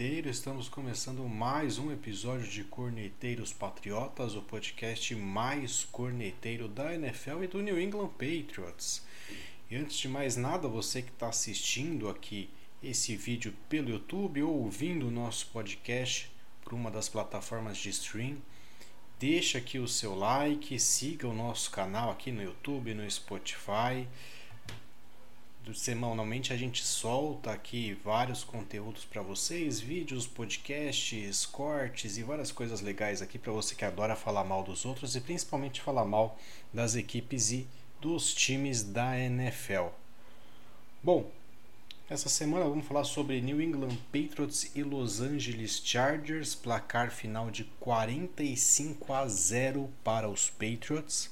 Corneteiro! Estamos começando mais um episódio de Corneteiros Patriotas, o podcast mais corneteiro da NFL e do New England Patriots. E antes de mais nada, você que está assistindo aqui esse vídeo pelo YouTube ou ouvindo o nosso podcast por uma das plataformas de stream, deixa aqui o seu like, siga o nosso canal aqui no YouTube, no Spotify semanalmente a gente solta aqui vários conteúdos para vocês, vídeos, podcasts, cortes e várias coisas legais aqui para você que adora falar mal dos outros e principalmente falar mal das equipes e dos times da NFL. Bom, essa semana vamos falar sobre New England Patriots e Los Angeles Chargers, placar final de 45 a 0 para os Patriots.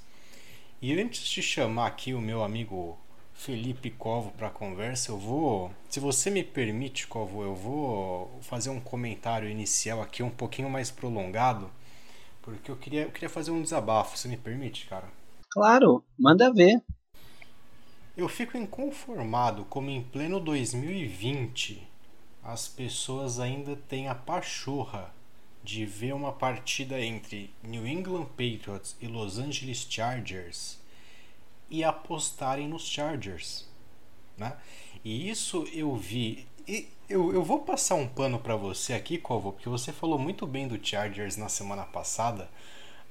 E antes de chamar aqui o meu amigo Felipe Covo para a conversa, eu vou, se você me permite, Covo, eu vou fazer um comentário inicial aqui um pouquinho mais prolongado, porque eu queria, eu queria fazer um desabafo. Você me permite, cara? Claro, manda ver. Eu fico inconformado como em pleno 2020 as pessoas ainda têm a pachorra de ver uma partida entre New England Patriots e Los Angeles Chargers e apostarem nos Chargers. Né? E isso eu vi. E eu, eu vou passar um pano para você aqui, Covo, porque você falou muito bem do Chargers na semana passada,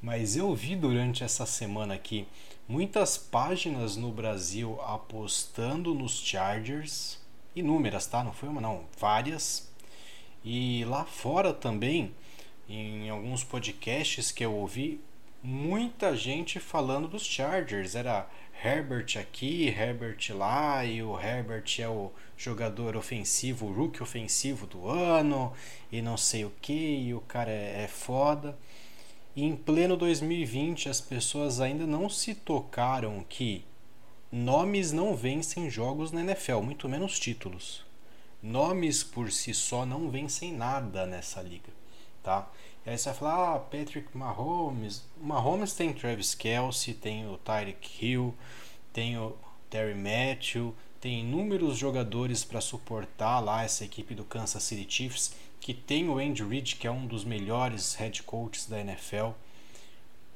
mas eu vi durante essa semana aqui muitas páginas no Brasil apostando nos Chargers, inúmeras, tá? Não foi uma, não, várias. E lá fora também, em alguns podcasts que eu ouvi, muita gente falando dos Chargers. Era Herbert aqui, Herbert lá, e o Herbert é o jogador ofensivo, o rookie ofensivo do ano, e não sei o que, e o cara é, é foda. E em pleno 2020 as pessoas ainda não se tocaram que nomes não vencem jogos na NFL, muito menos títulos. Nomes por si só não vencem nada nessa liga, tá? Aí você vai falar, ah, Patrick Mahomes. Mahomes tem Travis Kelsey, tem o Tyreek Hill, tem o Terry Matthew, tem inúmeros jogadores para suportar lá essa equipe do Kansas City Chiefs, que tem o Andy Reid, que é um dos melhores head coaches da NFL.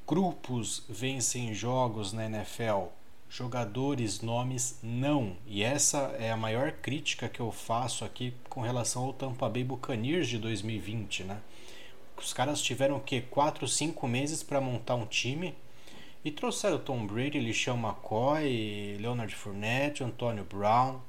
Grupos vencem jogos na NFL, jogadores, nomes não. E essa é a maior crítica que eu faço aqui com relação ao Tampa Bay Buccaneers de 2020, né? Os caras tiveram o quê? 4, 5 meses para montar um time e trouxeram Tom Brady, LeSean McCoy, Leonard Fournette, Antonio Brown.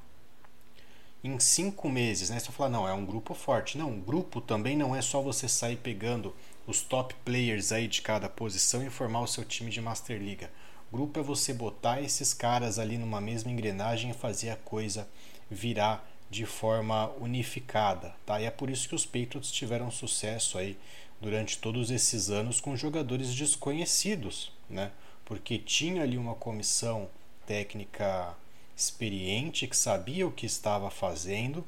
Em cinco meses, né? Você fala, não, é um grupo forte. Não, um grupo também não é só você sair pegando os top players aí de cada posição e formar o seu time de Master Liga. Grupo é você botar esses caras ali numa mesma engrenagem e fazer a coisa virar de forma unificada, tá? E é por isso que os Patriots tiveram sucesso aí durante todos esses anos com jogadores desconhecidos, né? Porque tinha ali uma comissão técnica experiente que sabia o que estava fazendo,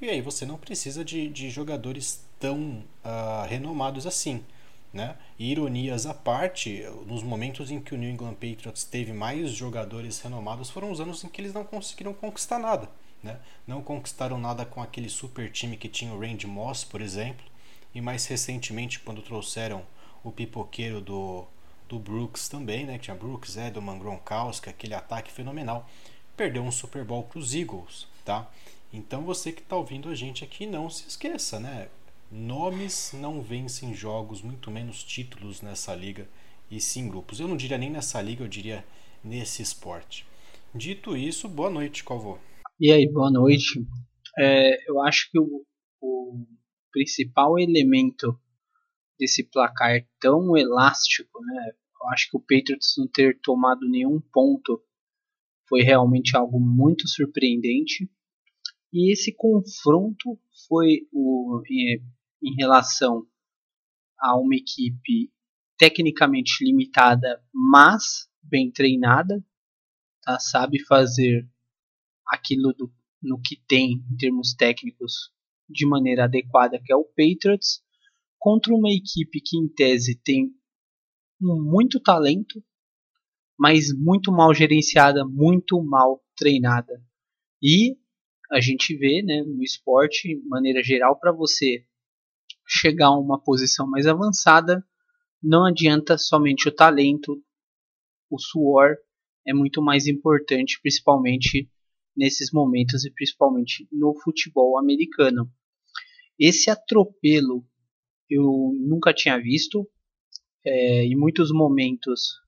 e aí você não precisa de, de jogadores tão uh, renomados assim. Né? Ironias à parte, nos momentos em que o New England Patriots teve mais jogadores renomados foram os anos em que eles não conseguiram conquistar nada. Né? Não conquistaram nada com aquele super time que tinha o Randy Moss, por exemplo, e mais recentemente quando trouxeram o pipoqueiro do, do Brooks também, né? Que tinha Brooks, Edelman, Gronkowski, aquele ataque fenomenal. Perdeu um Super Bowl para os Eagles, tá? Então você que está ouvindo a gente aqui, não se esqueça, né? Nomes não vencem jogos, muito menos títulos nessa liga e sim grupos. Eu não diria nem nessa liga, eu diria nesse esporte. Dito isso, boa noite, Calvô. E aí, boa noite. É, eu acho que o, o principal elemento desse placar tão elástico, né? Eu acho que o Patriots não ter tomado nenhum ponto foi realmente algo muito surpreendente. E esse confronto foi o, em, em relação a uma equipe tecnicamente limitada, mas bem treinada, tá? sabe fazer aquilo do, no que tem em termos técnicos de maneira adequada, que é o Patriots, contra uma equipe que em tese tem muito talento, mas muito mal gerenciada, muito mal treinada. E a gente vê né, no esporte, de maneira geral, para você chegar a uma posição mais avançada, não adianta somente o talento, o suor é muito mais importante, principalmente nesses momentos e principalmente no futebol americano. Esse atropelo eu nunca tinha visto. É, em muitos momentos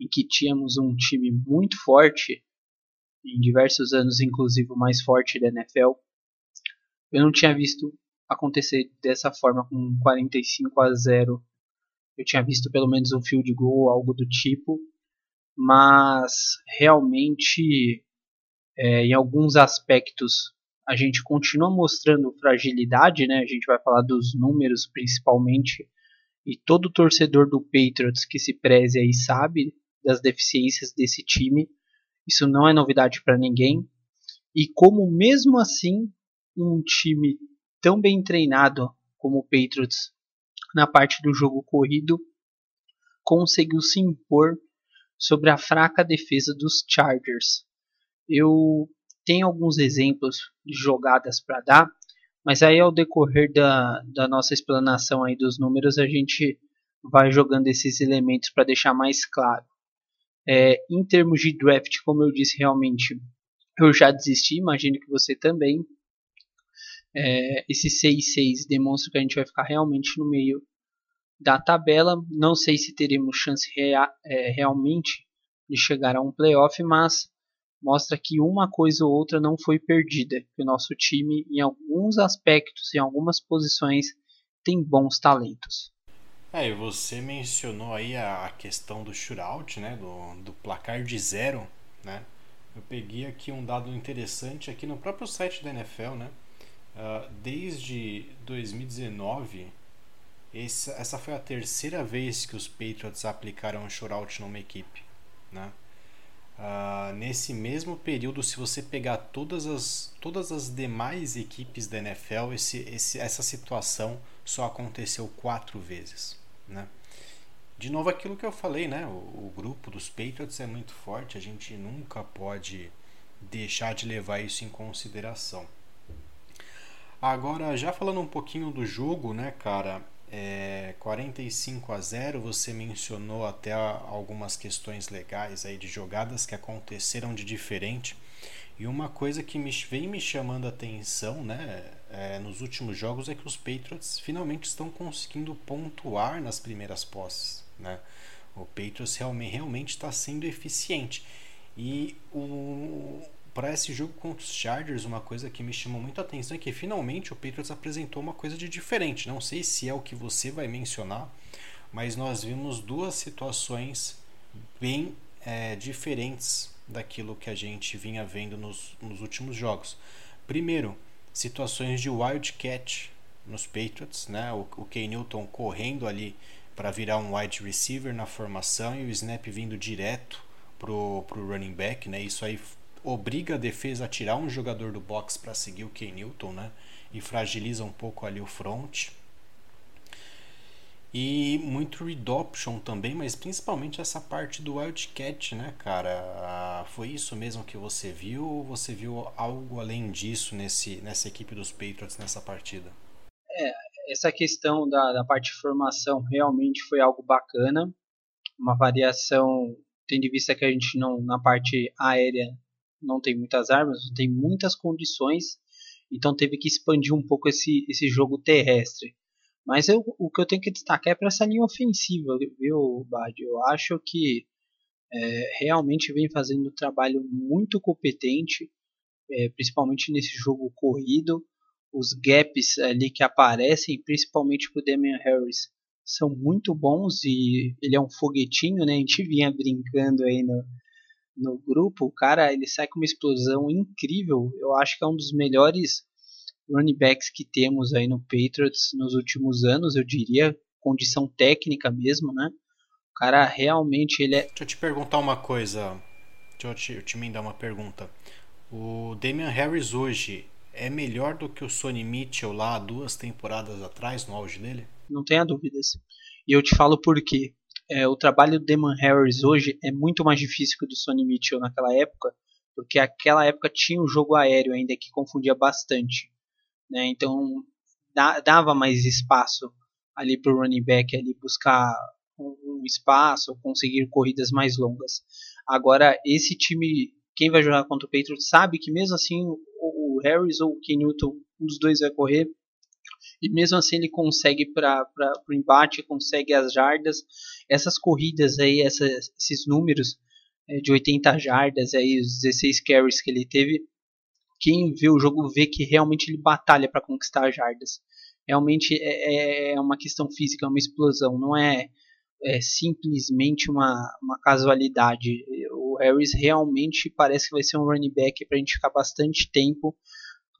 em que tínhamos um time muito forte, em diversos anos, inclusive o mais forte da NFL, eu não tinha visto acontecer dessa forma com 45 a 0. Eu tinha visto pelo menos um field goal, algo do tipo, mas realmente é, em alguns aspectos a gente continua mostrando fragilidade, né? A gente vai falar dos números principalmente, e todo torcedor do Patriots que se preze aí sabe das deficiências desse time. Isso não é novidade para ninguém. E como mesmo assim um time tão bem treinado como o Patriots na parte do jogo corrido conseguiu se impor sobre a fraca defesa dos Chargers. Eu tenho alguns exemplos de jogadas para dar, mas aí ao decorrer da, da nossa explanação aí dos números a gente vai jogando esses elementos para deixar mais claro. É, em termos de draft, como eu disse, realmente eu já desisti, imagino que você também. É, esse 6-6 demonstra que a gente vai ficar realmente no meio da tabela. Não sei se teremos chance rea é, realmente de chegar a um playoff, mas mostra que uma coisa ou outra não foi perdida, que o nosso time, em alguns aspectos, em algumas posições, tem bons talentos. É, e você mencionou aí a questão do shootout, né, do, do placar de zero, né? Eu peguei aqui um dado interessante aqui no próprio site da NFL, né? Uh, desde 2019, essa, essa foi a terceira vez que os Patriots aplicaram um shootout numa equipe, né? Uh, nesse mesmo período, se você pegar todas as, todas as demais equipes da NFL, esse, esse, essa situação só aconteceu quatro vezes. Né? De novo, aquilo que eu falei, né? O, o, grupo dos Patriots é muito forte, a gente nunca pode deixar de levar isso em consideração. Agora, já falando um pouquinho do jogo, né, cara? É, 45 a 0. Você mencionou até algumas questões legais aí de jogadas que aconteceram de diferente. E uma coisa que me, vem me chamando a atenção né, é, nos últimos jogos é que os Patriots finalmente estão conseguindo pontuar nas primeiras posses. Né? O Patriots realmente, está sendo eficiente. E o, para esse jogo contra os Chargers, uma coisa que me chamou muito a atenção é que finalmente o Patriots apresentou uma coisa de diferente. Não sei se é o que você vai mencionar, mas nós vimos duas situações bem é, diferentes daquilo que a gente vinha vendo nos, nos últimos jogos. Primeiro, situações de wildcat nos Patriots, né? O, o Kay Newton correndo ali para virar um wide receiver na formação e o snap vindo direto pro, pro running back, né? Isso aí obriga a defesa a tirar um jogador do box para seguir o Ken Newton, né? E fragiliza um pouco ali o front. E muito read option também, mas principalmente essa parte do Wildcat, né, cara? Foi isso mesmo que você viu ou você viu algo além disso nesse, nessa equipe dos Patriots nessa partida? É, essa questão da, da parte de formação realmente foi algo bacana. Uma variação, tendo em vista que a gente não, na parte aérea, não tem muitas armas, não tem muitas condições, então teve que expandir um pouco esse, esse jogo terrestre. Mas eu, o que eu tenho que destacar é para essa linha ofensiva, viu, Bad? Eu acho que é, realmente vem fazendo um trabalho muito competente, é, principalmente nesse jogo corrido. Os gaps ali que aparecem, principalmente para o Damian Harris, são muito bons e ele é um foguetinho, né? A gente vinha brincando aí no, no grupo, o cara ele sai com uma explosão incrível. Eu acho que é um dos melhores running backs que temos aí no Patriots nos últimos anos, eu diria, condição técnica mesmo, né? O cara realmente ele é. Deixa eu te perguntar uma coisa. Deixa eu te, eu te emendar uma pergunta. O Damian Harris hoje é melhor do que o Sonny Mitchell lá duas temporadas atrás, no auge dele? Não tenha dúvidas. E eu te falo por quê é, o trabalho do Demon Harris hoje é muito mais difícil que o do Sonny Mitchell naquela época, porque aquela época tinha o jogo aéreo ainda que confundia bastante, né? Então dava mais espaço ali para o running back ali buscar um, espaço, conseguir corridas mais longas. Agora esse time, quem vai jogar contra o Patriots sabe que mesmo assim o, o Harris ou o Ken Newton, um dos dois vai correr e mesmo assim ele consegue para o embate, consegue as jardas. Essas corridas aí, essas, esses números é, de 80 jardas, aí, os 16 carries que ele teve, quem vê o jogo vê que realmente ele batalha para conquistar as jardas. Realmente é, é, uma questão física, é uma explosão, não é, é simplesmente uma, uma casualidade. O Harris realmente parece que vai ser um running back para a gente ficar bastante tempo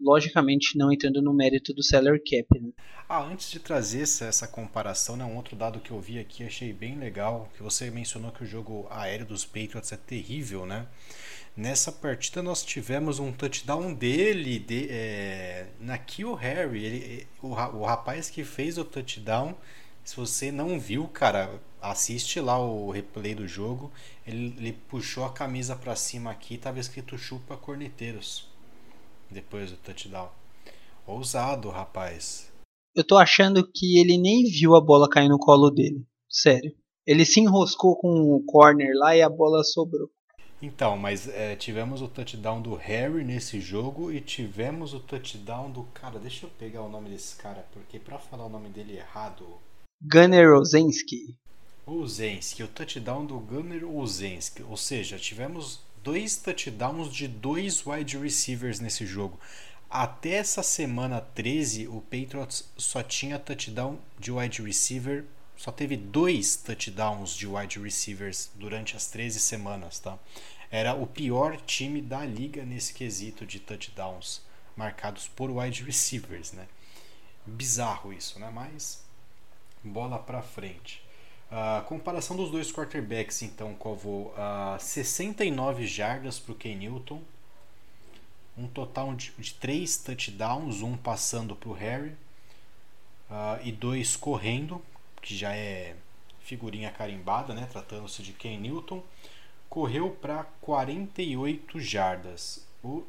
logicamente não entrando no mérito do seller cap. Né? Ah, antes de trazer essa, essa comparação, né, um outro dado que eu vi aqui achei bem legal, que você mencionou que o jogo aéreo dos Patriots é terrível, né? Nessa partida nós tivemos um touchdown dele, de, é, na Kill Harry, ele, o, o rapaz que fez o touchdown, se você não viu, cara, assiste lá o replay do jogo, ele, ele puxou a camisa para cima aqui, tava escrito chupa corneteiros depois do touchdown. Ousado, rapaz. Eu tô achando que ele nem viu a bola cair no colo dele. Sério. Ele se enroscou com o corner lá e a bola sobrou. Então, mas é, tivemos o touchdown do Harry nesse jogo e tivemos o touchdown do cara. Deixa eu pegar o nome desse cara, porque para falar o nome dele errado. Gunner Ozensky. Ozensky, o touchdown do Gunner Ozensky. Ou seja, tivemos dois touchdowns de dois wide receivers nesse jogo. Até essa semana 13, o Patriots só tinha touchdown de wide receiver, só teve dois touchdowns de wide receivers durante as 13 semanas, tá? Era o pior time da liga nesse quesito de touchdowns marcados por wide receivers, né? Bizarro isso, né? Mas bola para frente. A comparação dos dois quarterbacks, então, Covo, uh, 69 jardas para o Ken Newton, um total de, 3 touchdowns, um passando para o Harry uh, e dois correndo, que já é figurinha carimbada, né, tratando-se de Ken Newton, correu para 48 jardas. O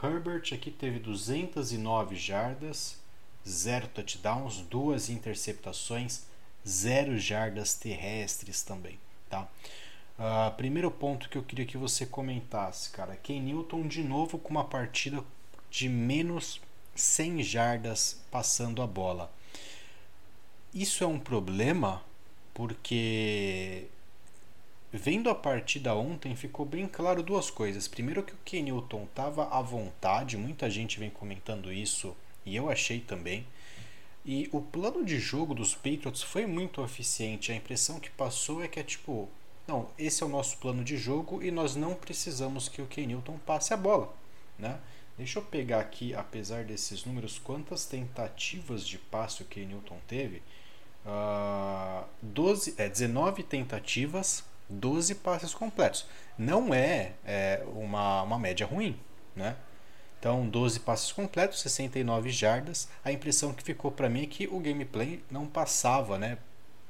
Herbert aqui teve 209 jardas, 0 touchdowns, duas interceptações, zero jardas terrestres também, tá? Uh, primeiro ponto que eu queria que você comentasse, cara, Ken Newton de novo com uma partida de menos 100 jardas passando a bola. Isso é um problema porque vendo a partida ontem ficou bem claro duas coisas. Primeiro que o Ken Newton estava à vontade, muita gente vem comentando isso e eu achei também. E o plano de jogo dos Patriots foi muito eficiente. A impressão que passou é que é tipo, não, esse é o nosso plano de jogo e nós não precisamos que o Ken Newton passe a bola, né? Deixa eu pegar aqui, apesar desses números, quantas tentativas de passe o Ken Newton teve. Uh, 12, é, 19 tentativas, 12 passes completos. Não é, é uma, uma média ruim, né? Então, 12 passes completos, 69 jardas. A impressão que ficou para mim é que o gameplay não passava, né,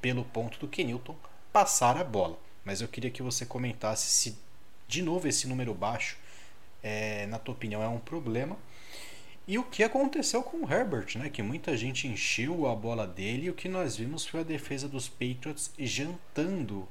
pelo ponto do Kenilton passar a bola. Mas eu queria que você comentasse se, de novo, esse número baixo, é, na tua opinião, é um problema. E o que aconteceu com o Herbert, né? Que muita gente encheu a bola dele e o que nós vimos foi a defesa dos Patriots jantando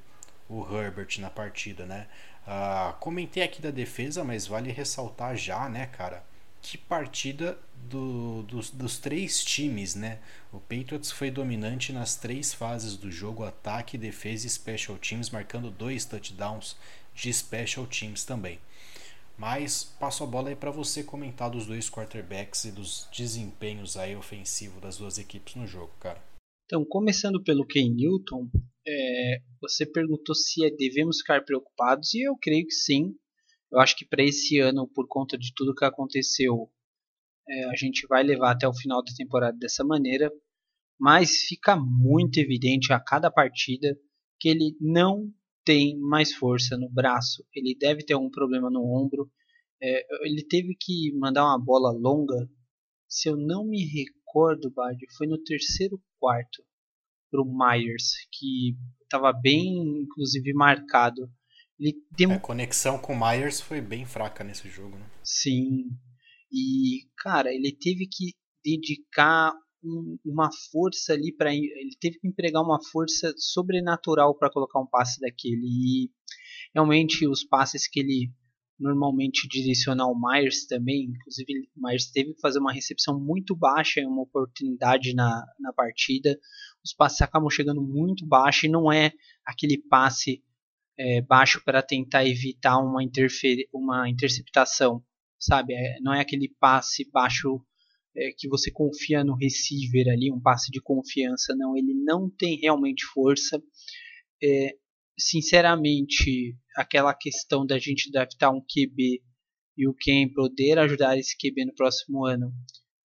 o Herbert na partida, né? Uh, comentei aqui da defesa, mas vale ressaltar já, né, cara? Que partida do, dos, dos três times, né? O Patriots foi dominante nas três fases do jogo: ataque, defesa e special teams, marcando dois touchdowns de special teams também. Mas passo a bola aí para você comentar dos dois quarterbacks e dos desempenhos aí ofensivos das duas equipes no jogo, cara. Então, começando pelo Ken Newton, é, você perguntou se é, devemos ficar preocupados e eu creio que sim. Eu acho que para esse ano, por conta de tudo que aconteceu, é, a gente vai levar até o final da temporada dessa maneira. Mas fica muito evidente a cada partida que ele não tem mais força no braço. Ele deve ter algum problema no ombro. É, ele teve que mandar uma bola longa. Se eu não me recordo, Bard, foi no terceiro quarto para o Myers, que estava bem, inclusive, marcado. Ele dem... A conexão com o Myers foi bem fraca nesse jogo, né? Sim. E, cara, ele teve que dedicar um, uma força ali para ele teve que empregar uma força sobrenatural para colocar um passe daquele e realmente os passes que ele normalmente direciona ao Myers também, inclusive o Myers teve que fazer uma recepção muito baixa em uma oportunidade na, na partida, os passes acabam chegando muito baixo e não é aquele passe é, baixo para tentar evitar uma, uma interceptação, sabe? É, não é aquele passe baixo é, que você confia no receiver ali, um passe de confiança, não, ele não tem realmente força. É, sinceramente, aquela questão da gente draftar um QB e o Ken poder ajudar esse QB no próximo ano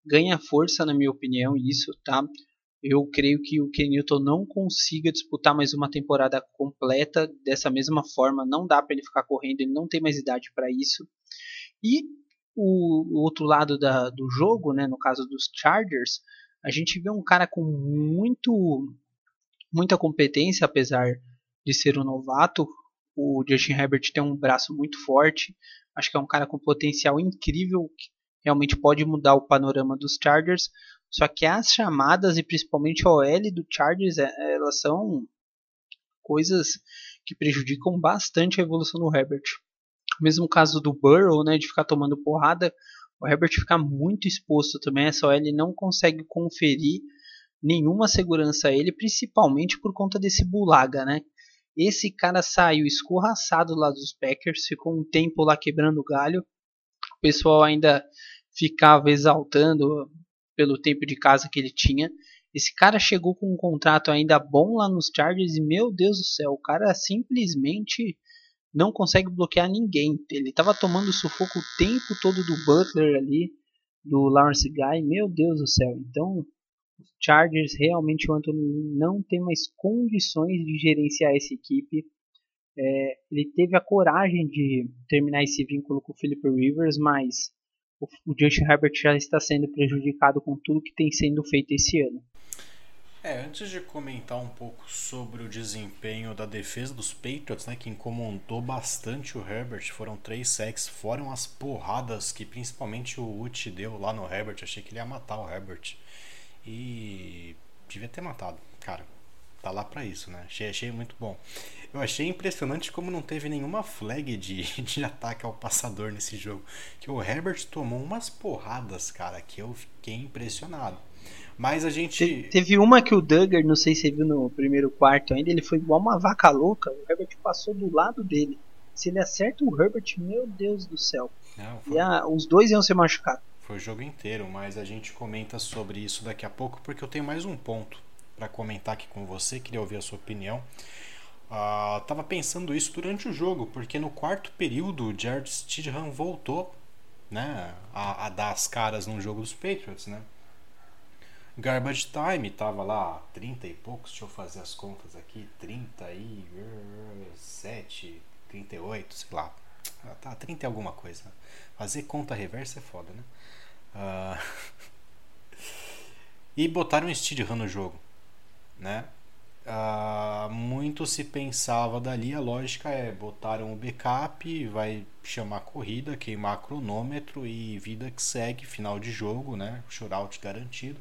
ganha força, na minha opinião, isso, tá? Eu creio que o Ken Newton não consiga disputar mais uma temporada completa dessa mesma forma. Não dá para ele ficar correndo, ele não tem mais idade para isso. E o, o, outro lado da, do jogo, né, no caso dos Chargers, a gente vê um cara com muito muita competência, apesar de ser um novato. O Justin Herbert tem um braço muito forte. Acho que é um cara com potencial incrível, que realmente pode mudar o panorama dos Chargers. Só que as chamadas e principalmente a OL do Chargers, é, elas são coisas que prejudicam bastante a evolução do Herbert. O mesmo caso do Burrow, né, de ficar tomando porrada, o Herbert fica muito exposto também. Essa OL não consegue conferir nenhuma segurança a ele, principalmente por conta desse Bulaga, né? Esse cara saiu escorraçado lá dos Packers, ficou um tempo lá quebrando galho. O pessoal ainda ficava exaltando pelo tempo de casa que ele tinha. Esse cara chegou com um contrato ainda bom lá nos Chargers e meu Deus do céu, o cara simplesmente não consegue bloquear ninguém. Ele estava tomando sufoco o tempo todo do Butler ali, do Lawrence Guy, meu Deus do céu. Então, os Chargers realmente o Anthony não tem mais condições de gerenciar essa equipe. É, ele teve a coragem de terminar esse vínculo com o Philip Rivers, mas o Justin Herbert já está sendo prejudicado com tudo que tem sendo feito esse ano. É, antes de comentar um pouco sobre o desempenho da defesa dos Patriots, né, que incomodou bastante o Herbert, foram três sacks, foram as porradas que principalmente o Uchi deu lá no Herbert, achei que ele ia matar o Herbert. E devia ter matado, cara. Tá lá para isso, né? Achei, achei muito bom. Eu achei impressionante como não teve nenhuma flag de, de ataque ao passador nesse jogo. Que o Herbert tomou umas porradas, cara, que eu fiquei impressionado. Mas a gente. teve uma que o Duggar, não sei se você viu no primeiro quarto ainda, ele foi igual uma vaca louca. O Herbert passou do lado dele. Se ele acerta o Herbert, meu Deus do céu. Não, foi... A, os dois iam ser machucados. Foi o jogo inteiro, mas a gente comenta sobre isso daqui a pouco, porque eu tenho mais um ponto para comentar aqui com você. Queria ouvir a sua opinião. Uh, tava pensando isso durante o jogo, porque no quarto período o Jared Stidham voltou né, a, a, dar as caras no jogo dos Patriots, né? Garbage Time tava lá 30 e poucos, deixa eu fazer as contas aqui, 37, 38, sei lá. Ah, tá, 30 e alguma coisa. Fazer conta reversa é foda, né? Uh... e botaram o Stidham no jogo, né? Uh, muito se pensava dali, a lógica é botaram o backup, vai chamar corrida, queimar cronômetro e vida que segue, final de jogo, né? Shootout garantido.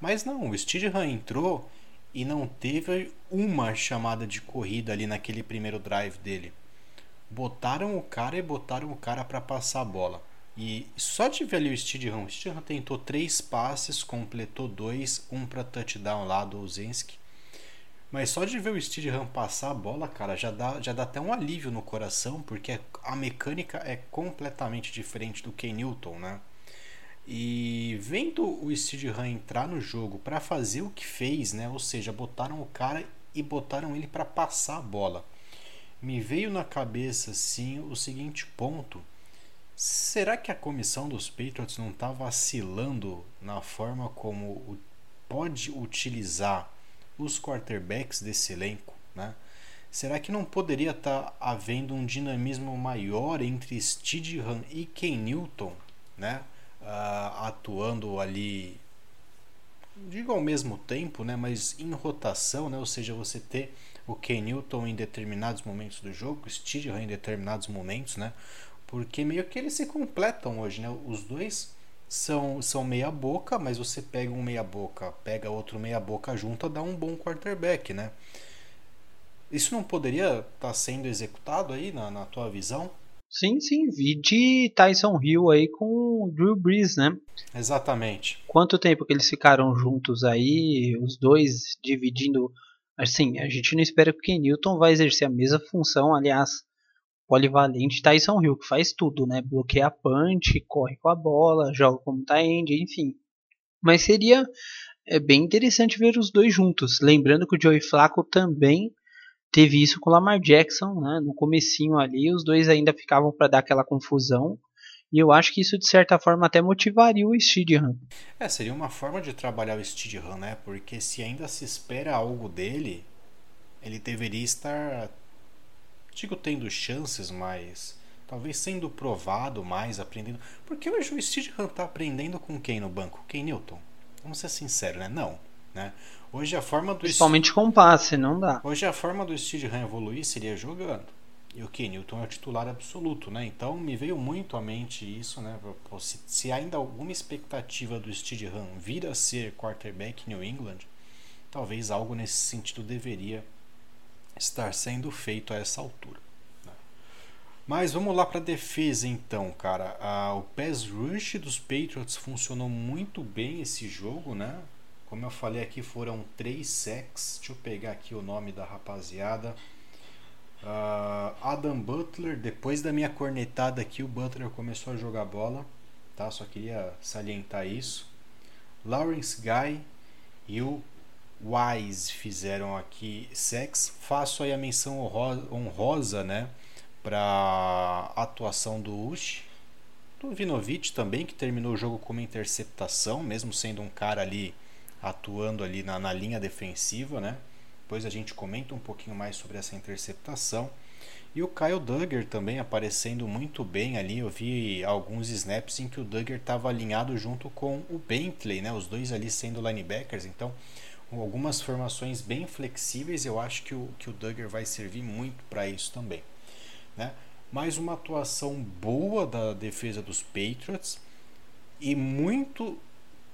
Mas não, o Steedham entrou e não teve uma chamada de corrida ali naquele primeiro drive dele. Botaram o cara e botaram o cara para passar a bola. E só ver ali o Steedham, o Steedham tentou três passes, completou dois, um para touchdown lá do Zenski mas só de ver o Steedham passar a bola, cara, já dá, já dá até um alívio no coração, porque a mecânica é completamente diferente do Ken Newton, né? E vendo o Steedham entrar no jogo para fazer o que fez, né? Ou seja, botaram o cara e botaram ele para passar a bola. Me veio na cabeça assim o seguinte ponto: será que a comissão dos Patriots não está vacilando na forma como pode utilizar os quarterbacks desse elenco, né? Será que não poderia estar tá havendo um dinamismo maior entre Stidham e Ken Newton, né? Uh, atuando ali digo ao mesmo tempo, né, mas em rotação, né, ou seja, você ter o Ken Newton em determinados momentos do jogo, o Steedham em determinados momentos, né, porque meio que eles se completam hoje, né, os dois são, são meia boca, mas você pega um meia boca, pega outro meia boca junto, dá um bom quarterback, né? Isso não poderia estar tá sendo executado aí na, na tua visão? Sim, sim, vi de Tyson Hill aí com Drew Brees, né? Exatamente. Quanto tempo que eles ficaram juntos aí, os dois dividindo. Assim, a gente não espera que o Ken Newton vai exercer a mesma função, aliás, polivalente Tyson Hill, que faz tudo, né? Bloqueia punch, corre com a bola, joga como tight end, enfim. Mas seria é, bem interessante ver os dois juntos. Lembrando que o Joey Flacco também teve isso com o Lamar Jackson, né? No comecinho ali, os dois ainda ficavam para dar aquela confusão. E eu acho que isso, de certa forma, até motivaria o Steedham. É, seria uma forma de trabalhar o Steedham, né? Porque se ainda se espera algo dele, ele deveria estar digo tendo chances, mas talvez sendo provado mais, aprendendo. Porque hoje o Steedham está aprendendo com quem no banco? Quem Newton? Vamos ser sinceros, né? Não. Né? Hoje a forma do Principalmente com passe, não dá. Hoje a forma do Steedham evoluir seria jogando. E o Ken Newton é o titular absoluto, né? Então me veio muito à mente isso, né? Se, se ainda alguma expectativa do Steedham vir a ser quarterback New England, talvez algo nesse sentido deveria estar sendo feito a essa altura. Né? Mas vamos lá para a defesa então, cara. Ah, o pass rush dos Patriots funcionou muito bem esse jogo, né? Como eu falei aqui, foram três sacks. Deixa eu pegar aqui o nome da rapaziada. Uh, Adam Butler, depois da minha cornetada aqui, o Butler começou a jogar bola, tá? Só queria salientar isso. Lawrence Guy e o Wise fizeram aqui sex. Faço aí a menção honrosa, né, para atuação do Ush, do Vinovich também, que terminou o jogo com uma interceptação, mesmo sendo um cara ali atuando ali na, na linha defensiva, né? Depois a gente comenta um pouquinho mais sobre essa interceptação. E o Kyle Duggar também aparecendo muito bem ali. Eu vi alguns snaps em que o Duggar estava alinhado junto com o Bentley, né? Os dois ali sendo linebackers. Então algumas formações bem flexíveis, eu acho que o, que o Duggar vai servir muito para isso também. Né? Mais uma atuação boa da defesa dos Patriots e muito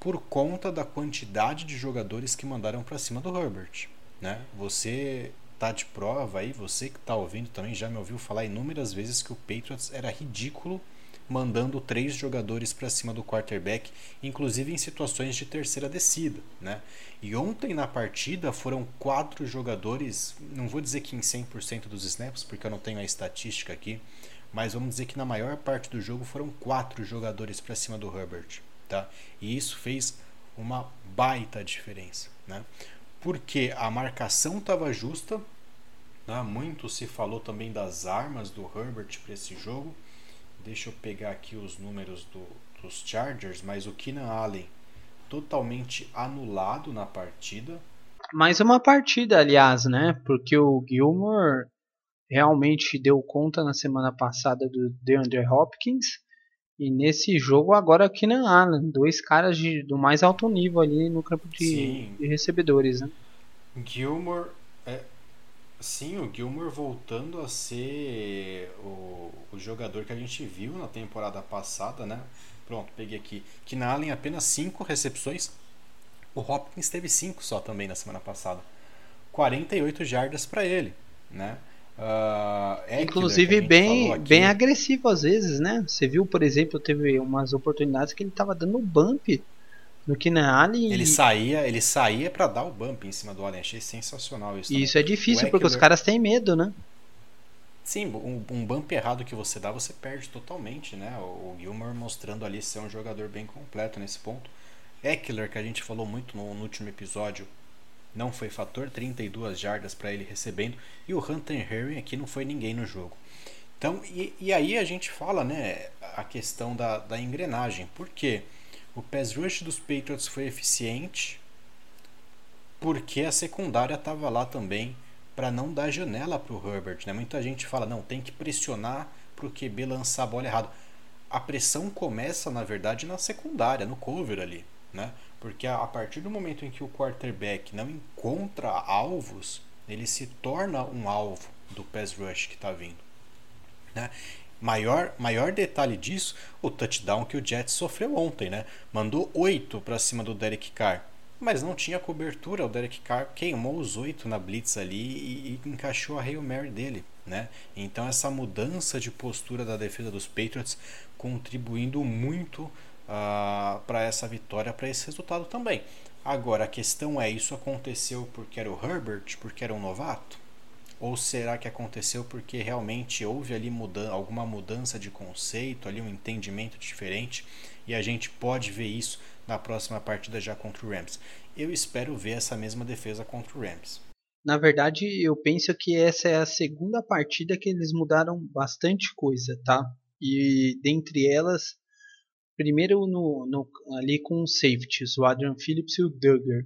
por conta da quantidade de jogadores que mandaram para cima do Herbert. Né? Você tá de prova aí, você que está ouvindo também já me ouviu falar inúmeras vezes que o Patriots era ridículo mandando três jogadores para cima do quarterback, inclusive em situações de terceira descida. Né? E ontem na partida foram quatro jogadores, não vou dizer que em 100% dos snaps, porque eu não tenho a estatística aqui, mas vamos dizer que na maior parte do jogo foram quatro jogadores para cima do Herbert. Tá? E isso fez uma baita diferença. Né? Porque a marcação estava justa, né? muito se falou também das armas do Herbert para esse jogo Deixa eu pegar aqui os números do, dos Chargers, mas o Keenan Allen totalmente anulado na partida. Mais uma partida, aliás, né? Porque o Gilmore realmente deu conta na semana passada do DeAndre Hopkins. E nesse jogo agora o Keenan Allen, dois caras de, do mais alto nível ali no campo de, de recebedores, né? Gilmore Sim, o Gilmore voltando a ser o, o jogador que a gente viu na temporada passada, né? Pronto, peguei aqui. Que na Allen apenas 5 recepções. O Hopkins teve 5 só também na semana passada. 48 jardas para ele, né? Uh, Inclusive bem, bem agressivo às vezes, né? Você viu, por exemplo, teve umas oportunidades que ele estava dando bump no Keenan Allen. Ele saía, ele saía para dar o bump em cima do Allen. Achei sensacional isso. E isso é difícil porque os caras têm medo, né? Sim, um, um, bump errado que você dá, você perde totalmente, né? O, o Gilmore mostrando ali ser um jogador bem completo nesse ponto. Eckler, que a gente falou muito no, no último episódio, não foi fator, 32 jardas para ele recebendo. E o Hunter Henry aqui não foi ninguém no jogo. Então, e, e aí a gente fala, né, a questão da, da engrenagem. Por quê? O pass rush dos Patriots foi eficiente porque a secundária estava lá também para não dar janela para o Herbert. Né? Muita gente fala, não, tem que pressionar para o QB lançar a bola errado. A pressão começa, na verdade, na secundária, no cover ali. Né? Porque a partir do momento em que o quarterback não encontra alvos, ele se torna um alvo do pass rush que está vindo. Né? Maior, maior detalhe disso, o touchdown que o Jets sofreu ontem, né? Mandou oito para cima do Derek Carr, mas não tinha cobertura. O Derek Carr queimou os oito na blitz ali e, e encaixou a Hail Mary dele, né? Então essa mudança de postura da defesa dos Patriots contribuindo muito uh, ah, para essa vitória, para esse resultado também. Agora a questão é: isso aconteceu porque era o Herbert, porque era um novato? Ou será que aconteceu porque realmente houve ali alguma mudança de conceito, ali um entendimento diferente e a gente pode ver isso na próxima partida já contra o Rams? Eu espero ver essa mesma defesa contra o Rams. Na verdade, eu penso que essa é a segunda partida que eles mudaram bastante coisa, tá? E dentre elas, primeiro no, no ali com os safeties, o Adrian Phillips e o Duggar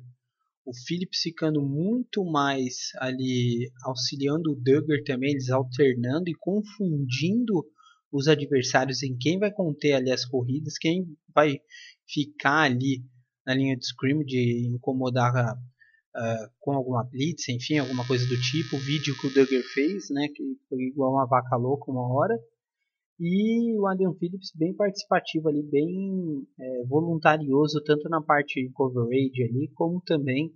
o Phillips ficando muito mais ali auxiliando o Duggar também, eles alternando e confundindo os adversários em quem vai conter ali as corridas, quem vai ficar ali na linha de scrim de incomodar uh, com alguma blitz, enfim, alguma coisa do tipo. O vídeo que o Duggar fez, né, que foi igual uma vaca louca uma hora. E o Adrian Phillips bem participativo ali, bem é, voluntarioso, tanto na parte coverage ali, como também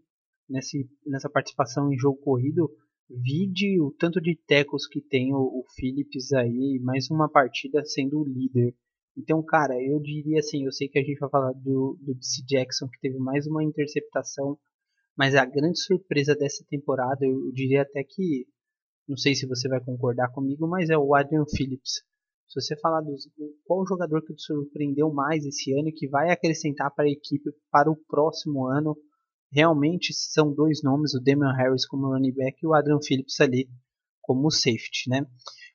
nesse, nessa participação em jogo corrido. Vide o tanto de tecos que tem o, o Phillips aí, mais uma partida sendo o líder. Então, cara, eu diria assim, eu sei que a gente vai falar do, do DC Jackson, que teve mais uma interceptação, mas a grande surpresa dessa temporada, eu, eu diria até que, não sei se você vai concordar comigo, mas é o Adrian Phillips se você falar dos qual jogador que te surpreendeu mais esse ano e que vai acrescentar para a equipe para o próximo ano, realmente são dois nomes, o Damian Harris como running back e o Adrian Phillips ali como safety, né?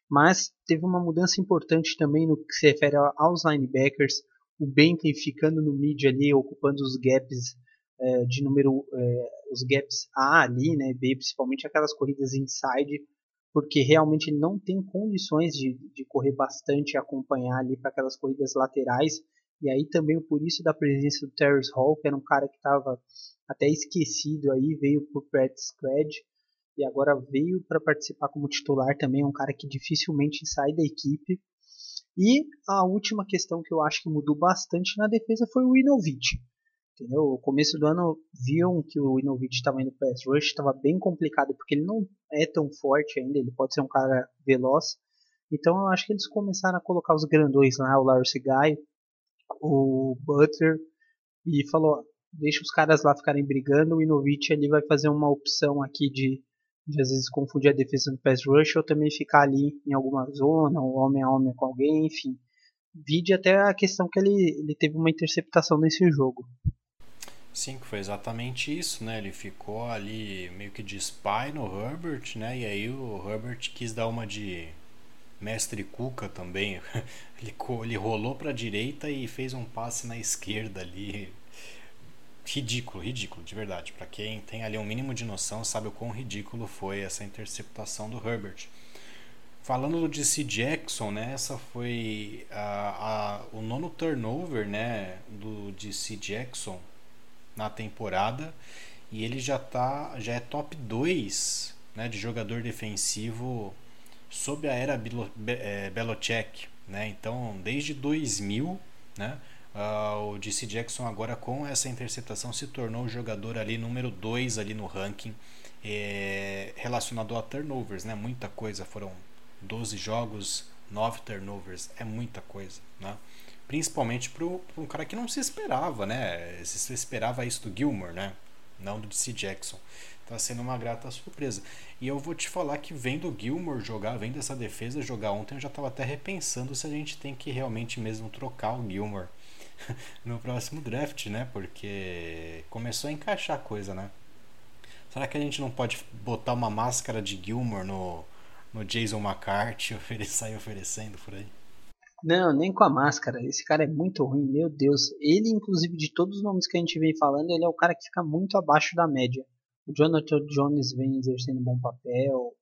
Mas teve uma mudança importante também no que se refere aos linebackers, o Bentley ficando no mid ali, ocupando os gaps é, de número, é, os gaps A ali, né? B, principalmente aquelas corridas inside, porque realmente ele não tem condições de, de correr bastante e acompanhar ali para aquelas corridas laterais. E aí também por isso da presença do Terrence Hall, que era um cara que estava até esquecido aí, veio para o practice squad e agora veio para participar como titular também, um cara que dificilmente sai da equipe. E a última questão que eu acho que mudou bastante na defesa foi o Inovich. Entendeu? O começo do ano viam que o Inovich estava indo pass rush, estava bem complicado porque ele não é tão forte ainda, ele pode ser um cara veloz. Então eu acho que eles começaram a colocar os grandões lá, o Larry Guy, o Butler, e falou: deixa os caras lá ficarem brigando, o Inovich ali vai fazer uma opção aqui de, de às vezes confundir a defesa do pass rush ou também ficar ali em alguma zona, ou homem a homem com alguém, enfim. Vide até a questão que ele, ele teve uma interceptação nesse jogo. Sim, foi exatamente isso, né? Ele ficou ali meio que de spy no Herbert, né? E aí o Herbert quis dar uma de mestre Cuca também. ele, ele rolou para a direita e fez um passe na esquerda ali. Ridículo, ridículo, de verdade. Para quem tem ali um mínimo de noção, sabe o quão ridículo foi essa interceptação do Herbert. Falando do DC Jackson, né? Essa foi a, a, o nono turnover, né? Do DC Jackson na temporada e ele já tá já é top 2 né, de jogador defensivo sob a era é, Belichick, né? Então, desde 2000, né, uh, o DC Jackson agora com essa interceptação se tornou o jogador ali número 2 ali no ranking é, relacionado a turnovers, né? Muita coisa, foram 12 jogos, 9 turnovers, é muita coisa, né? Principalmente para um cara que não se esperava, né? Se esperava isso do Gilmore, né? Não do DC Jackson. Tá sendo uma grata surpresa. E eu vou te falar que vendo o Gilmore jogar, vendo essa defesa jogar ontem, eu já estava até repensando se a gente tem que realmente mesmo trocar o Gilmore no próximo draft, né? Porque começou a encaixar coisa, né? Será que a gente não pode botar uma máscara de Gilmore no, no Jason McCarthy e sair oferecendo por aí? Não, nem com a máscara. Esse cara é muito ruim, meu Deus. Ele, inclusive, de todos os nomes que a gente vem falando, ele é o cara que fica muito abaixo da média. O Jonathan Jones vem exercendo um bom papel.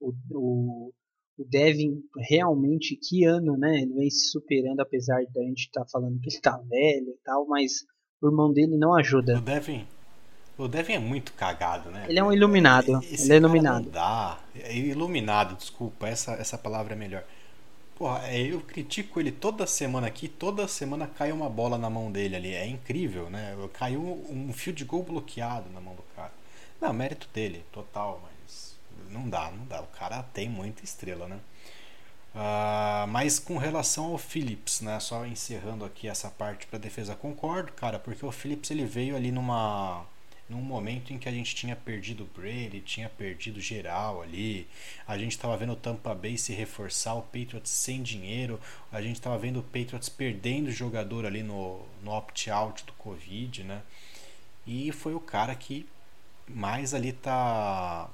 O, o, o Devin, realmente, que ano, né? Ele vem se superando, apesar da gente estar tá falando que ele tá velho e tal, mas o irmão dele não ajuda. O Devin, o Devin é muito cagado, né? Ele é um iluminado. Esse ele é iluminado. Não dá. É iluminado, desculpa, essa, essa palavra é melhor. Porra, é, eu critico ele toda semana aqui, toda semana cai uma bola na mão dele ali. É incrível, né? Caiu um fio de gol bloqueado na mão do cara. Não, mérito dele, total, mas não dá, não dá. O cara tem muita estrela, né? Uh, mas com relação ao Phillips, né? Só encerrando aqui essa parte para defesa, concordo, cara, porque o Phillips ele veio ali numa num momento em que a gente tinha perdido o Brady, tinha perdido geral ali, a gente estava vendo o Tampa Bay se reforçar, o Patriots sem dinheiro, a gente estava vendo o Patriots perdendo jogador ali no, no opt-out do Covid, né? E foi o cara que mais ali tá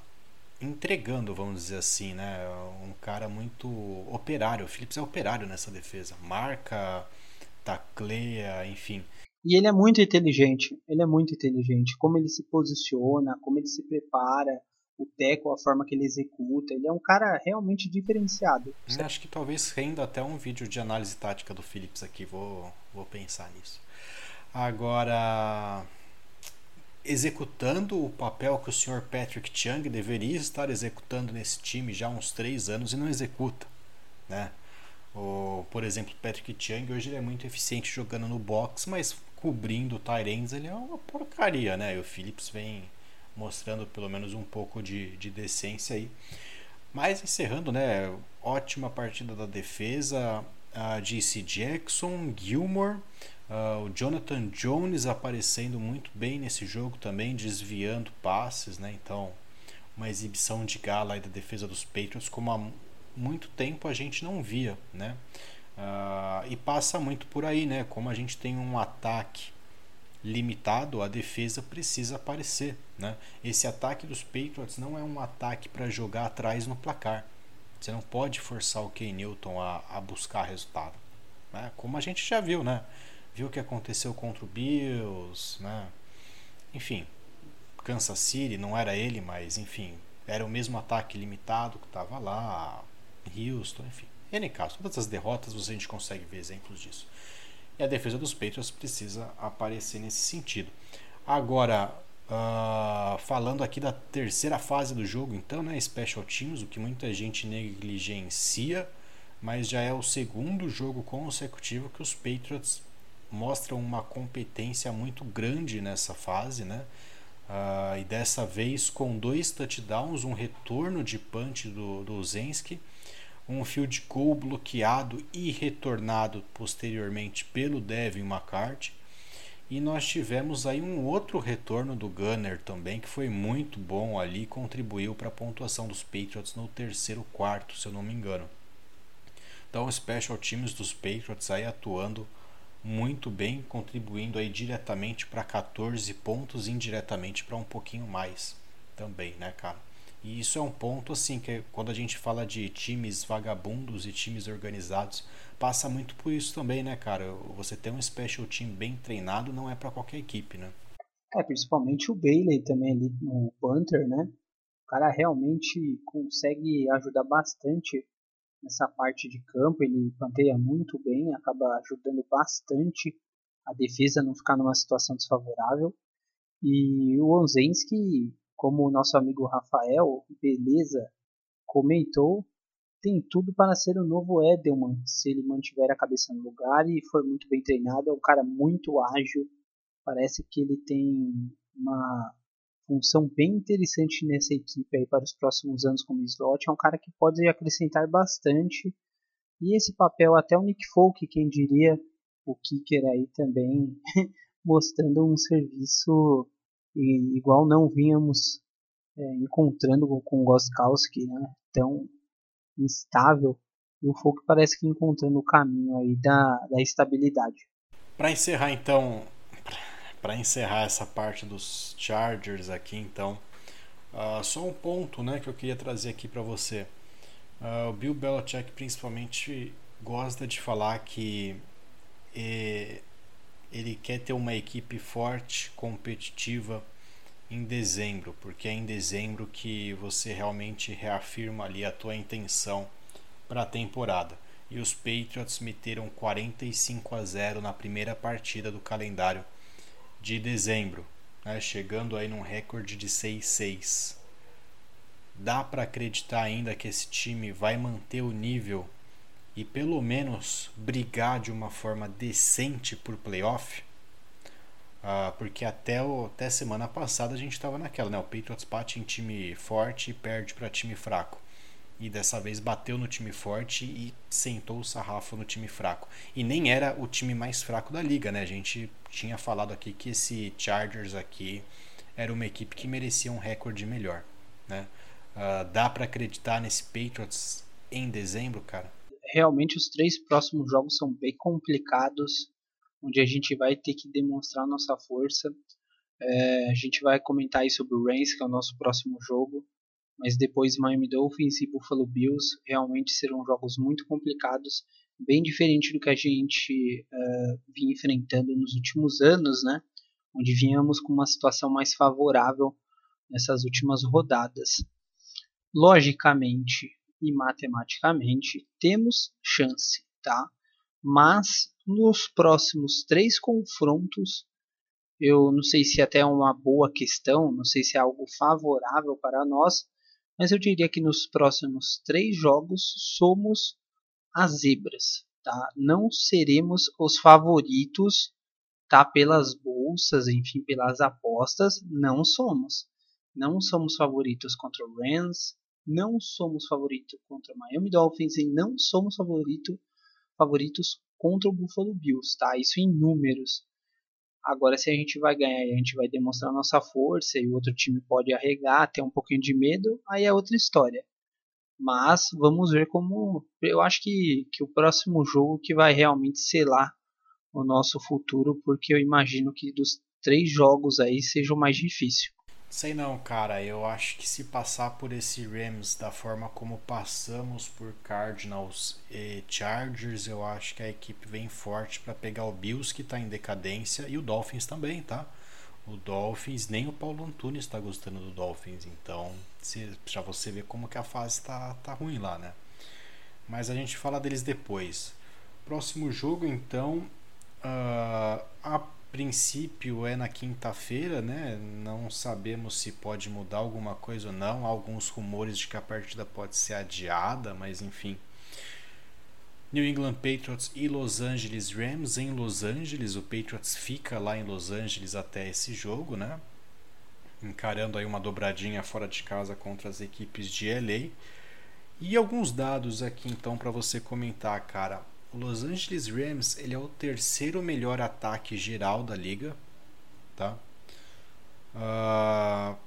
entregando, vamos dizer assim, né? Um cara muito operário. O Phillips é operário nessa defesa. Marca, tacleia, enfim. E ele é muito inteligente. Ele é muito inteligente. Como ele se posiciona, como ele se prepara, o teco, a forma que ele executa. Ele é um cara realmente diferenciado. Eu acho que talvez renda até um vídeo de análise tática do Phillips aqui. Vou, vou pensar nisso. Agora, executando o papel que o Sr. Patrick Chung deveria estar executando nesse time já há uns três anos e não executa, né? O, por exemplo, Patrick Chung hoje ele é muito eficiente jogando no box, mas cobrindo o Tyrants ele é uma porcaria, né? E o Phillips vem mostrando pelo menos um pouco de, de decência aí. Mas encerrando, né? Ótima partida da defesa. A JC Jackson, Gilmore, uh, o Jonathan Jones aparecendo muito bem nesse jogo também, desviando passes, né? Então, uma exibição de gala aí da defesa dos Patriots, como há muito tempo a gente não via, né? Uh, e passa muito por aí, né? Como a gente tem um ataque limitado, a defesa precisa aparecer, né? Esse ataque dos Patriots não é um ataque para jogar atrás no placar. Você não pode forçar o Ken Newton a, a buscar resultado, né? Como a gente já viu, né? Viu o que aconteceu contra o Bills, né? Enfim, Kansas City não era ele, mas enfim, era o mesmo ataque limitado que estava lá, Houston, enfim. N casos, todas as derrotas a gente consegue ver exemplos disso. E a defesa dos Patriots precisa aparecer nesse sentido. Agora, uh, falando aqui da terceira fase do jogo, então, né, Special Teams, o que muita gente negligencia, mas já é o segundo jogo consecutivo que os Patriots mostram uma competência muito grande nessa fase, né? Uh, e dessa vez com dois touchdowns, um retorno de punch do, do Zensky um field goal bloqueado e retornado posteriormente pelo Devin McCarthy. E nós tivemos aí um outro retorno do Gunner também, que foi muito bom ali, contribuiu para a pontuação dos Patriots no terceiro quarto, se eu não me engano. Então, os special teams dos Patriots aí atuando muito bem, contribuindo aí diretamente para 14 pontos, indiretamente para um pouquinho mais também, né, cara? E isso é um ponto assim que quando a gente fala de times vagabundos e times organizados, passa muito por isso também, né, cara? Você ter um special team bem treinado não é para qualquer equipe, né? É, principalmente o Bailey também ali no Panther, né? O cara realmente consegue ajudar bastante nessa parte de campo, ele planteia muito bem, acaba ajudando bastante a defesa não ficar numa situação desfavorável. E o Onzensky como o nosso amigo Rafael Beleza comentou, tem tudo para ser o novo Edelman se ele mantiver a cabeça no lugar e for muito bem treinado. É um cara muito ágil, parece que ele tem uma função bem interessante nessa equipe aí para os próximos anos como slot. É um cara que pode acrescentar bastante. E esse papel, até o Nick Folk, quem diria, o kicker aí também mostrando um serviço e igual não vínhamos é, encontrando com o Goskowski, né, tão instável, e o Folk parece que encontrando o caminho aí da, da estabilidade. Para encerrar então, para encerrar essa parte dos Chargers aqui então, uh, só um ponto, né, que eu queria trazer aqui para você. Uh, o Bill Belichick principalmente gosta de falar que eh, ele quer ter uma equipe forte, competitiva em dezembro, porque é em dezembro que você realmente reafirma ali a tua intenção para a temporada. E os Patriots meteram 45 a 0 na primeira partida do calendário de dezembro, né, chegando aí num recorde de 6-6. Dá para acreditar ainda que esse time vai manter o nível e pelo menos brigar de uma forma decente por playoff? Uh, porque até, o, até semana passada a gente estava naquela, né? O Patriots bate em time forte e perde para time fraco. E dessa vez bateu no time forte e sentou o sarrafo no time fraco. E nem era o time mais fraco da liga, né? A gente tinha falado aqui que esse Chargers aqui era uma equipe que merecia um recorde melhor, né? Uh, dá para acreditar nesse Patriots em dezembro, cara? Realmente os três próximos jogos são bem complicados onde a gente vai ter que demonstrar nossa força. É, a gente vai comentar aí sobre o Reigns, que é o nosso próximo jogo, mas depois Miami Dolphins e Buffalo Bills realmente serão jogos muito complicados, bem diferente do que a gente uh, vinha enfrentando nos últimos anos, né? Onde vínhamos com uma situação mais favorável nessas últimas rodadas. Logicamente e matematicamente temos chance, tá? Mas nos próximos três confrontos, eu não sei se até é uma boa questão, não sei se é algo favorável para nós, mas eu diria que nos próximos três jogos somos as zebras, tá? Não seremos os favoritos, tá? Pelas bolsas, enfim, pelas apostas, não somos. Não somos favoritos contra o Rams, não somos favoritos contra Miami Dolphins e não somos favorito, favoritos contra o Buffalo Bills, tá? Isso em números. Agora, se a gente vai ganhar e a gente vai demonstrar nossa força e o outro time pode arregar, ter um pouquinho de medo, aí é outra história. Mas vamos ver como. Eu acho que, que o próximo jogo que vai realmente selar o nosso futuro, porque eu imagino que dos três jogos aí seja o mais difícil. Sei não, cara. Eu acho que se passar por esse Rams da forma como passamos por Cardinals e Chargers, eu acho que a equipe vem forte para pegar o Bills que está em decadência e o Dolphins também, tá? O Dolphins, nem o Paulo Antunes está gostando do Dolphins, então já você vê como que a fase tá, tá ruim lá, né? Mas a gente fala deles depois. Próximo jogo, então, uh, a princípio é na quinta-feira, né? Não sabemos se pode mudar alguma coisa ou não. Há alguns rumores de que a partida pode ser adiada, mas enfim. New England Patriots e Los Angeles Rams em Los Angeles. O Patriots fica lá em Los Angeles até esse jogo, né? Encarando aí uma dobradinha fora de casa contra as equipes de LA. E alguns dados aqui então para você comentar, cara. O Los Angeles Rams ele é o terceiro melhor ataque geral da liga, tá? Uh,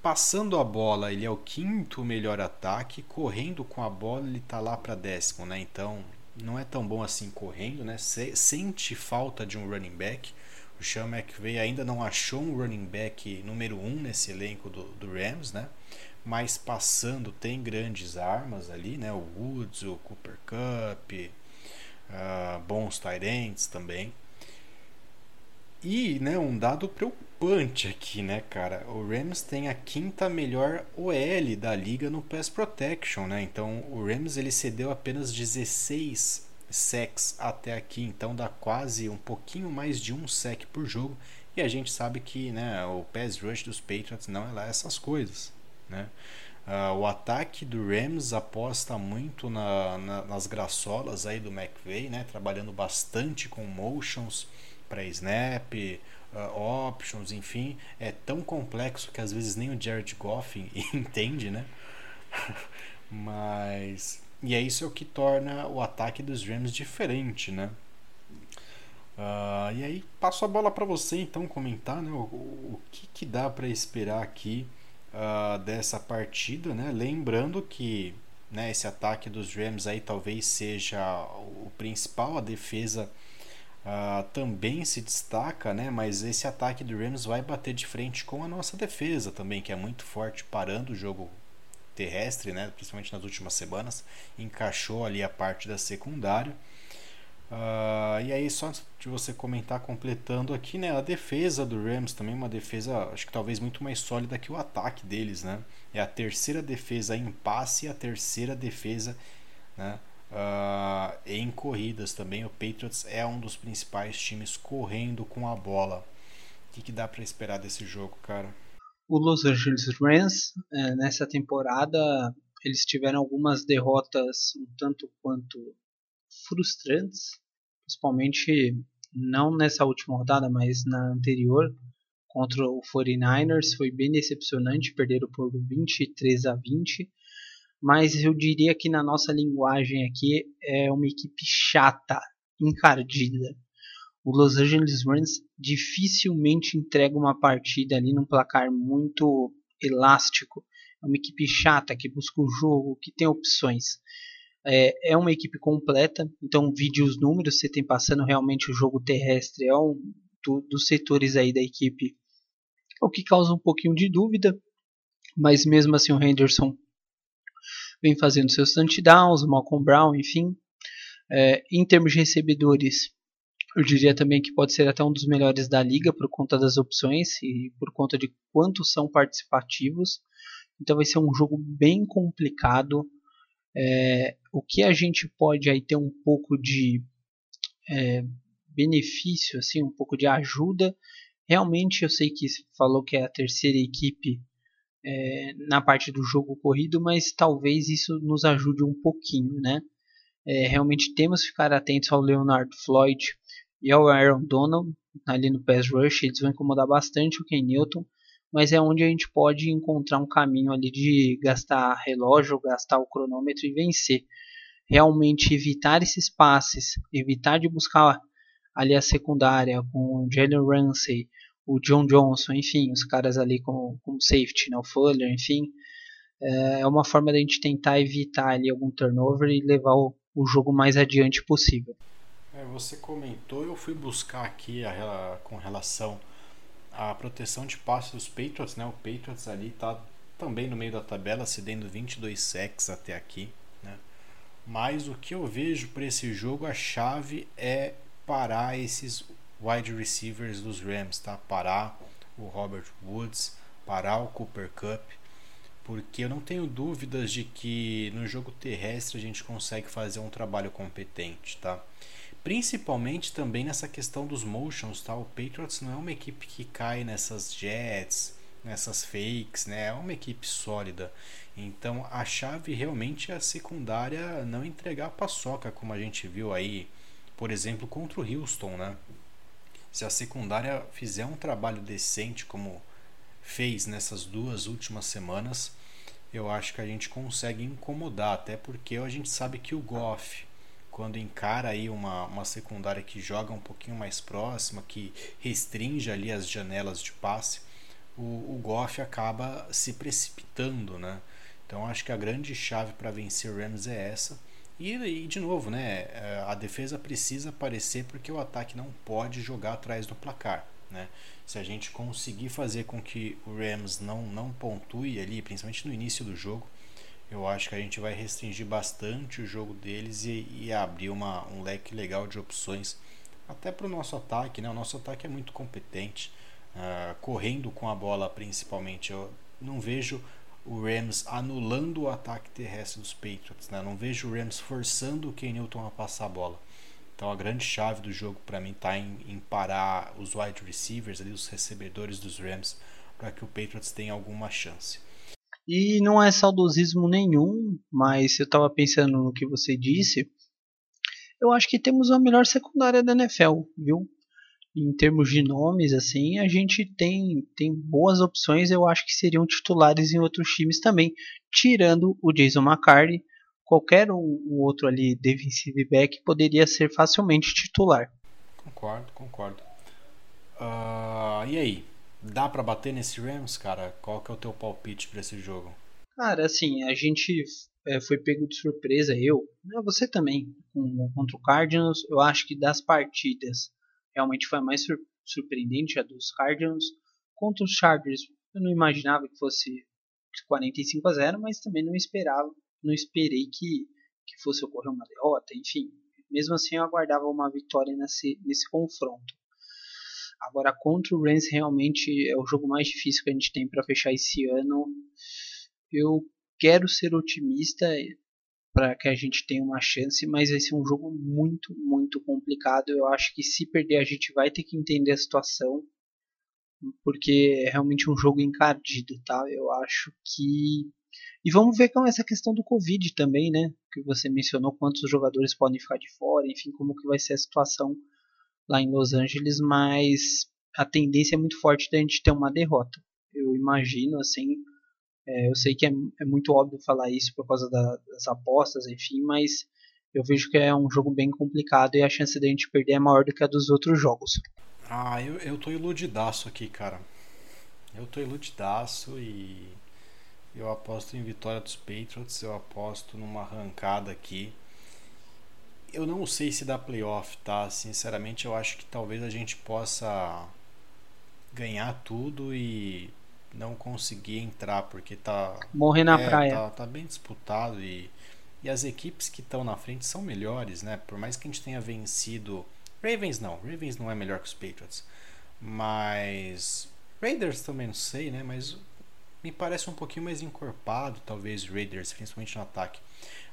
passando a bola ele é o quinto melhor ataque, correndo com a bola ele tá lá para décimo, né? Então não é tão bom assim correndo, né? Se, sente falta de um running back. O Sean McVay ainda não achou um running back número um nesse elenco do, do Rams, né? Mas passando tem grandes armas ali, né? O Woods, o Cooper Cup, uh, bons Tyrants também. E né, um dado preocupante aqui, né, cara? O Rams tem a quinta melhor OL da liga no Pass Protection, né? Então o Rams ele cedeu apenas 16 sacks até aqui, então dá quase um pouquinho mais de um sack por jogo. E a gente sabe que né, o pass rush dos Patriots não é lá essas coisas. Né? Uh, o ataque do Rams aposta muito na, na, nas graçolas aí do McVay, né? trabalhando bastante com motions para snap, uh, options, enfim. É tão complexo que às vezes nem o Jared Goff entende, né? Mas. E é isso é que torna o ataque dos Rams diferente, né? Uh, e aí passo a bola para você então comentar né, o, o que, que dá para esperar aqui uh, dessa partida, né? Lembrando que né, esse ataque dos Rams aí talvez seja o principal, a defesa uh, também se destaca, né? Mas esse ataque do Rams vai bater de frente com a nossa defesa também, que é muito forte, parando o jogo terrestre, né? Principalmente nas últimas semanas, encaixou ali a parte da secundária. Uh, e aí, só de você comentar, completando aqui, né? A defesa do Rams também uma defesa, acho que talvez muito mais sólida que o ataque deles, né? É a terceira defesa em passe e a terceira defesa né, uh, em corridas também. O Patriots é um dos principais times correndo com a bola. que, que dá para esperar desse jogo, cara? O Los Angeles Rams, é, nessa temporada, eles tiveram algumas derrotas um tanto quanto frustrantes, principalmente não nessa última rodada, mas na anterior, contra o 49ers, foi bem decepcionante, perderam por 23 a 20, mas eu diria que na nossa linguagem aqui é uma equipe chata, encardida. O Los Angeles Rams dificilmente entrega uma partida ali num placar muito elástico. É uma equipe chata que busca o jogo, que tem opções. É, é uma equipe completa, então vide os números, você tem passando realmente o jogo terrestre, é um do, dos setores aí da equipe, o que causa um pouquinho de dúvida, mas mesmo assim o Henderson vem fazendo seus touchdowns, o Malcolm Brown, enfim. É, em termos de recebedores, eu diria também que pode ser até um dos melhores da liga por conta das opções e por conta de quantos são participativos. Então vai ser um jogo bem complicado. É, o que a gente pode aí ter um pouco de é, benefício, assim, um pouco de ajuda. Realmente eu sei que falou que é a terceira equipe é, na parte do jogo corrido, mas talvez isso nos ajude um pouquinho, né? É, realmente temos que ficar atentos ao Leonard Floyd e ao Aaron Donald ali no pass rush, eles vão incomodar bastante o Ken Newton mas é onde a gente pode encontrar um caminho ali de gastar relógio, gastar o cronômetro e vencer. Realmente evitar esses passes, evitar de buscar ali a secundária com o Jalen Ramsey, o John Johnson, enfim, os caras ali com, com safety, né, o Fuller, enfim, é, é uma forma da gente tentar evitar ali algum turnover e levar o, o jogo mais adiante possível. É, você comentou, eu fui buscar aqui a, com relação a proteção de passe dos Patriots, né? O Patriots ali tá também no meio da tabela, cedendo 22 sacks até aqui, né? Mas o que eu vejo para esse jogo, a chave é parar esses wide receivers dos Rams, tá? Parar o Robert Woods, parar o Cooper Cup, porque eu não tenho dúvidas de que no jogo terrestre a gente consegue fazer um trabalho competente, tá? Principalmente também nessa questão dos motions, tá? O Patriots não é uma equipe que cai nessas jets, nessas fakes, né? É uma equipe sólida. Então a chave realmente é a secundária não entregar a paçoca, como a gente viu aí, por exemplo, contra o Houston, né? Se a secundária fizer um trabalho decente como fez nessas duas últimas semanas, eu acho que a gente consegue incomodar, até porque a gente sabe que o Goff quando encara aí uma, uma secundária que joga um pouquinho mais próxima, que restringe ali as janelas de passe, o, o Goff acaba se precipitando, né? Então acho que a grande chave para vencer o Rams é essa. E, e, de novo, né, é, a defesa precisa aparecer porque o ataque não pode jogar atrás do placar. Né? Se a gente conseguir fazer com que o Rams não, não pontue ali, principalmente no início do jogo, eu acho que a gente vai restringir bastante o jogo deles e, e abrir uma, um leque legal de opções até para o nosso ataque. Né? O nosso ataque é muito competente, uh, correndo com a bola principalmente. Eu não vejo o Rams anulando o ataque terrestre dos Patriots. Né? Não vejo o Rams forçando o Ken Newton a passar a bola. Então a grande chave do jogo para mim está em, em, parar os wide receivers, ali, os recebedores dos Rams, para que o Patriots tenha alguma chance. E não é saudosismo nenhum, mas eu estava pensando no que você disse. Eu acho que temos a melhor secundária da NFL, viu? Em termos de nomes, assim, a gente tem, tem boas opções. Eu acho que seriam titulares em outros times também, tirando o Jason McCarthy. Qualquer um, um outro ali, defensive back, poderia ser facilmente titular. Concordo, concordo. Uh, e aí? Dá para bater nesse Rams, cara? Qual que é o teu palpite para esse jogo? Cara, assim, a gente é, foi pego de surpresa, eu, né, você também, com, contra o Cardinals. Eu acho que das partidas, realmente foi a mais sur surpreendente a dos Cardinals. Contra os Chargers, eu não imaginava que fosse 45 a 0, mas também não esperava, não esperei que, que fosse ocorrer uma derrota, enfim. Mesmo assim, eu aguardava uma vitória nesse, nesse confronto. Agora, contra o Rams, realmente é o jogo mais difícil que a gente tem para fechar esse ano. Eu quero ser otimista para que a gente tenha uma chance, mas vai ser um jogo muito, muito complicado. Eu acho que se perder, a gente vai ter que entender a situação. porque é realmente um jogo encardido, tá? Eu acho que e vamos ver com essa questão do Covid também, né? Que você mencionou quantos jogadores podem ficar de fora, enfim, como que vai ser a situação lá em Los Angeles, mas a tendência é muito forte da gente ter uma derrota. Eu imagino, assim, é, eu sei que é, é, muito óbvio falar isso por causa da, das apostas, enfim, mas eu vejo que é um jogo bem complicado e a chance de a gente perder é maior do que a dos outros jogos. Ah, eu, eu tô iludidaço aqui, cara. Eu tô iludidaço e eu aposto em vitória dos Patriots, eu aposto numa arrancada aqui. Eu não sei se dá playoff, tá? Sinceramente, eu acho que talvez a gente possa ganhar tudo e não conseguir entrar porque tá morrer na é, praia. Tá, tá, bem disputado e, e as equipes que estão na frente são melhores, né? Por mais que a gente tenha vencido Ravens não, Ravens não é melhor que os Patriots, mas Raiders também não sei, né? Mas me parece um pouquinho mais encorpado, talvez Raiders, principalmente no ataque.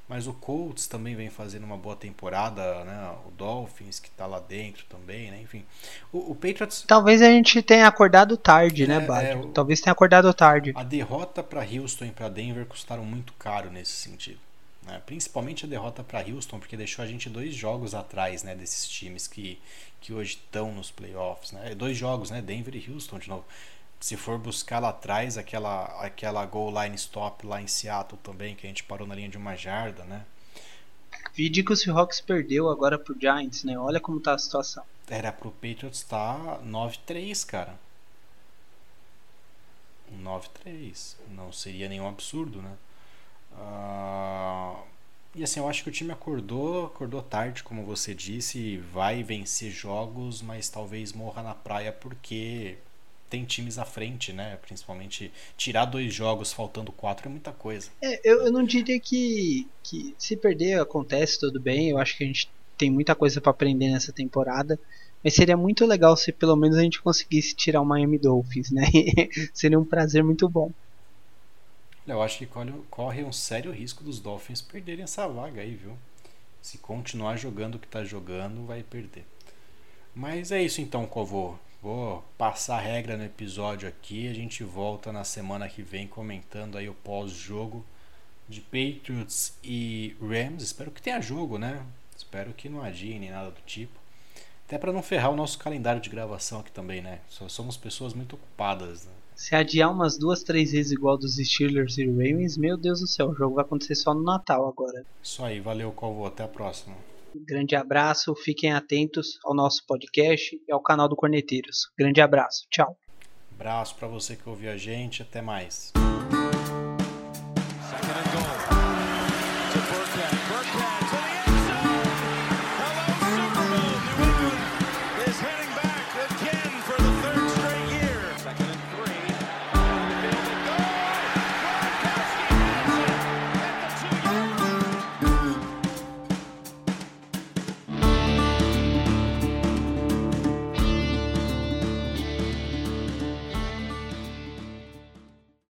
Mas o Colts também vem fazendo uma boa temporada, né? O Dolphins que tá lá dentro também, né? Enfim, o, o Patriots. Talvez a gente tenha acordado tarde, né, é, né, É, Talvez tenha acordado tarde. A derrota para Houston e para Denver custaram muito caro nesse sentido. Né? Principalmente a derrota para Houston, porque deixou a gente dois jogos atrás, né? Desses times que, que hoje estão nos playoffs, né? Dois jogos, né? Denver e Houston de novo se for buscar lá atrás aquela aquela goal line stop lá em Seattle também que a gente parou na linha de uma jarda, né? Vide que o Seahawks perdeu agora pro Giants, né? Olha como tá a situação. Era pro Patriots tá 9-3, cara. 9-3. Não seria nenhum absurdo, né? Uh... E assim, eu acho que o time acordou, acordou tarde, como você disse, vai vencer jogos, mas talvez morra na praia porque tem times à frente, né? Principalmente tirar dois jogos faltando quatro é muita coisa. É, eu, eu não diria que, que se perder acontece tudo bem. Eu acho que a gente tem muita coisa para aprender nessa temporada. Mas seria muito legal se pelo menos a gente conseguisse tirar o Miami Dolphins, né? seria um prazer muito bom. Eu acho que corre um sério risco dos Dolphins perderem essa vaga aí, viu? Se continuar jogando o que está jogando, vai perder. Mas é isso então, Covô. Vou passar a regra no episódio aqui. A gente volta na semana que vem comentando aí o pós-jogo de Patriots e Rams. Espero que tenha jogo, né? Espero que não adie nem nada do tipo. Até para não ferrar o nosso calendário de gravação aqui também, né? Só somos pessoas muito ocupadas. Né? Se adiar umas duas, três vezes igual dos Steelers e Ravens, meu Deus do céu, o jogo vai acontecer só no Natal agora. Isso aí, valeu, Calvo. Até a próxima. Grande abraço, fiquem atentos ao nosso podcast e ao canal do Corneteiros. Grande abraço, tchau. Abraço para você que ouviu a gente, até mais.